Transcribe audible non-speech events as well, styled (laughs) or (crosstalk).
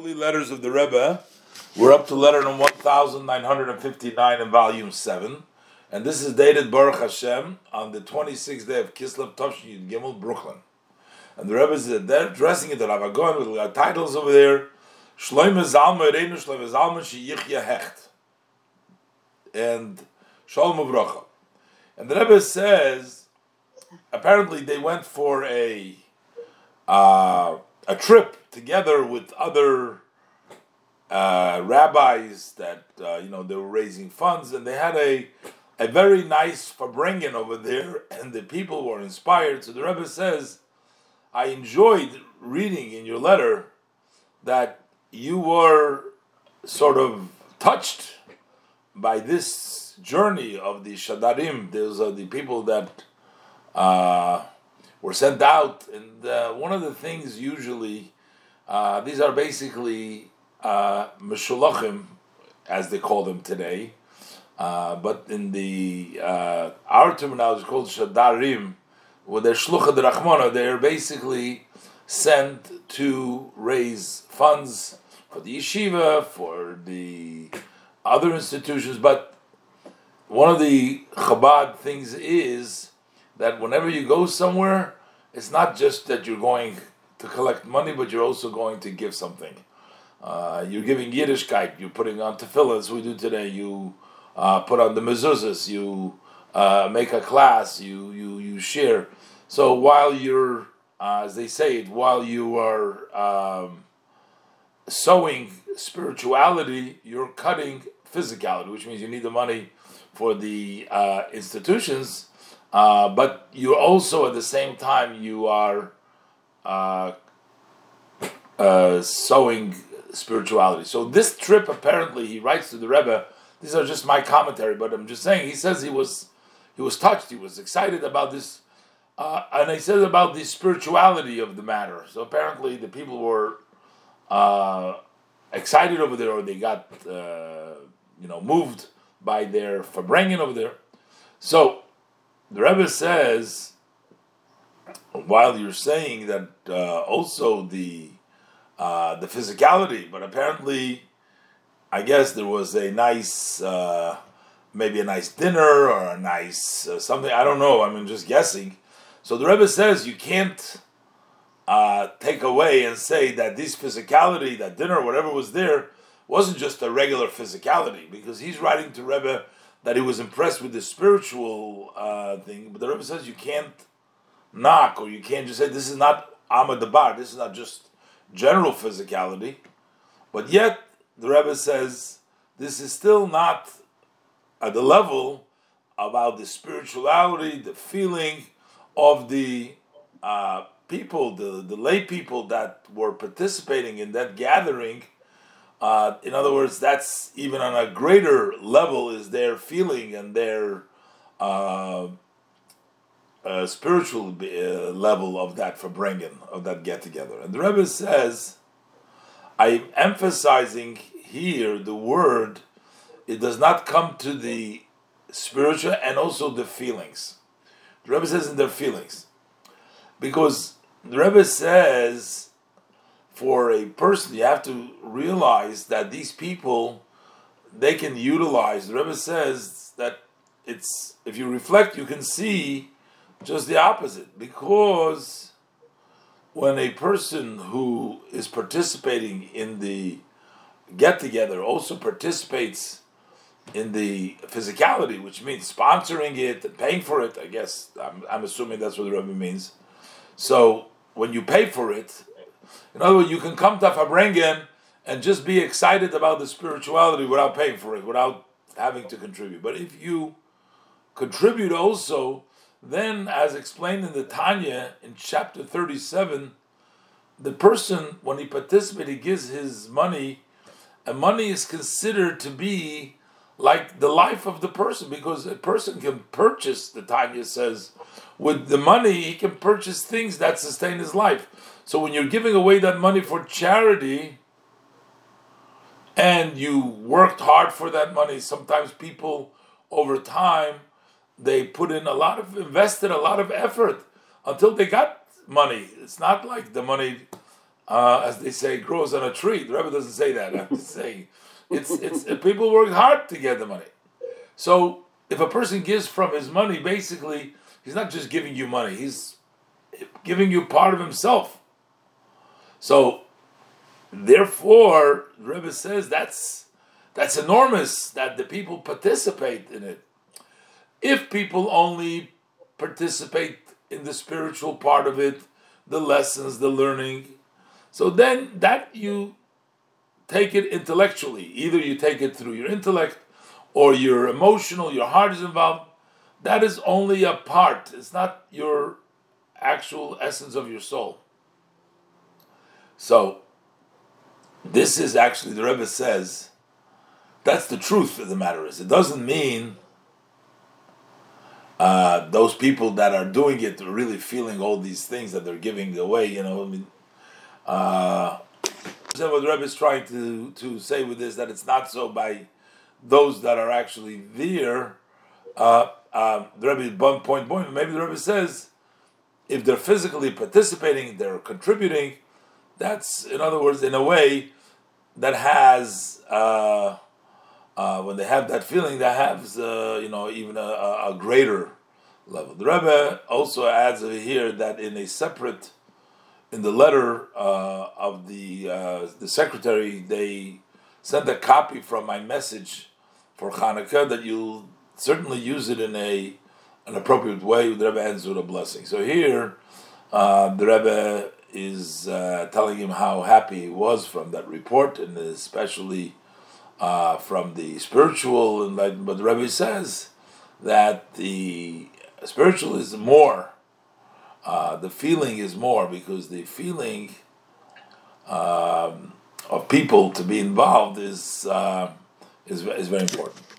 Holy Letters of the Rebbe. We're up to letter number 1959 in volume 7. And this is dated Baruch Hashem on the 26th day of Kislev Tovshin Gimel, Brooklyn. And the Rebbe is addressing it to Rav Agon with our titles over there. Shloime Zalma Reinu Shloime Zalma Hecht. And Shalom Uvracha. And the Rebbe says, apparently they went for a uh, a trip together with other uh, rabbis that uh, you know they were raising funds, and they had a a very nice farbrengen over there, and the people were inspired. So the Rebbe says, "I enjoyed reading in your letter that you were sort of touched by this journey of the Shadarim. Those are the people that." Uh, were sent out, and uh, one of the things usually uh, these are basically uh, as they call them today. Uh, but in the uh, our terminology called shadarim, with their shlucha de rachmana, they are basically sent to raise funds for the yeshiva, for the other institutions. But one of the Chabad things is that whenever you go somewhere, it's not just that you're going to collect money, but you're also going to give something. Uh, you're giving Yiddishkeit, you're putting on tefillin, as we do today, you uh, put on the mezuzahs, you uh, make a class, you, you, you share. So while you're, uh, as they say it, while you are um, sowing spirituality, you're cutting physicality, which means you need the money for the uh, institutions, uh, but you also at the same time you are uh, uh, sowing spirituality. So this trip, apparently, he writes to the Rebbe. These are just my commentary, but I'm just saying. He says he was he was touched. He was excited about this, uh, and he says about the spirituality of the matter. So apparently, the people were uh, excited over there, or they got you know moved by their farbrengen over there. So the Rebbe says while you're saying that uh, also the uh, the physicality, but apparently, I guess there was a nice, uh, maybe a nice dinner or a nice uh, something. I don't know. I'm just guessing. So the Rebbe says you can't uh, take away and say that this physicality, that dinner, whatever was there, wasn't just a regular physicality, because he's writing to Rebbe that he was impressed with the spiritual uh, thing. But the Rebbe says you can't knock, or you can't just say this is not Ahmad Bar, this is not just general physicality, but yet the Rebbe says this is still not at the level about the spirituality, the feeling of the uh, people, the, the lay people that were participating in that gathering. Uh, in other words, that's even on a greater level is their feeling and their uh, uh, spiritual uh, level of that farbrengen, of that get together. And the Rebbe says, I'm emphasizing here the word, it does not come to the spiritual and also the feelings. The Rebbe says in their feelings. Because the Rebbe says, for a person, you have to realize that these people, they can utilize. The Rebbe says that it's, if you reflect, you can see just the opposite, because when a person who is participating in the get together also participates in the physicality, which means sponsoring it and paying for it, I guess I'm, I'm assuming that's what the Rebbe means. So when you pay for it, in other words, you can come to Farbrengen and just be excited about the spirituality without paying for it, without having to contribute. But if you contribute also then, as explained in the Tanya in chapter 37, the person, when he participates, he gives his money, and money is considered to be like the life of the person because a person can purchase, the Tanya says, with the money, he can purchase things that sustain his life. So when you're giving away that money for charity, and you worked hard for that money, sometimes people over time they put in a lot of invested a lot of effort until they got money. It's not like the money uh, as they say, grows on a tree. The Rebbe doesn't say that. I'm (laughs) saying it's it's people work hard to get the money. So if a person gives from his money, basically he's not just giving you money; he's giving you part of himself. So therefore, Rebbe says that's that's enormous that the people participate in it. If people only participate in the spiritual part of it, the lessons, the learning, so then that you take it intellectually. Either you take it through your intellect or your emotional, your heart is involved. That is only a part. It's not your actual essence of your soul. So this is actually the Rebbe says that's the truth of the matter is. It doesn't mean uh, those people that are doing it are really feeling all these things that they're giving away. You know, I mean, uh, what the Rebbe is trying to, to say with this that it's not so by those that are actually there. Uh, uh, the Rebbe one point point. Maybe the Rebbe says if they're physically participating, they're contributing. That's in other words, in a way that has uh, uh, when they have that feeling, that has uh, you know even a, a, greater level. The Rebbe also adds over here that in a separate in the letter uh, of the uh, the secretary, they sent a copy from my message for Hanukkah that you'll certainly use it in a an appropriate way. The Rebbe ends with a blessing. So here, uh, the Rebbe is uh, telling him how happy he was from that report, and especially uh, from the spiritual enlightenment. But the Rebbe says that the spiritual is more uh, the feeling is more because the feeling um, of people to be involved is uh, is is very important.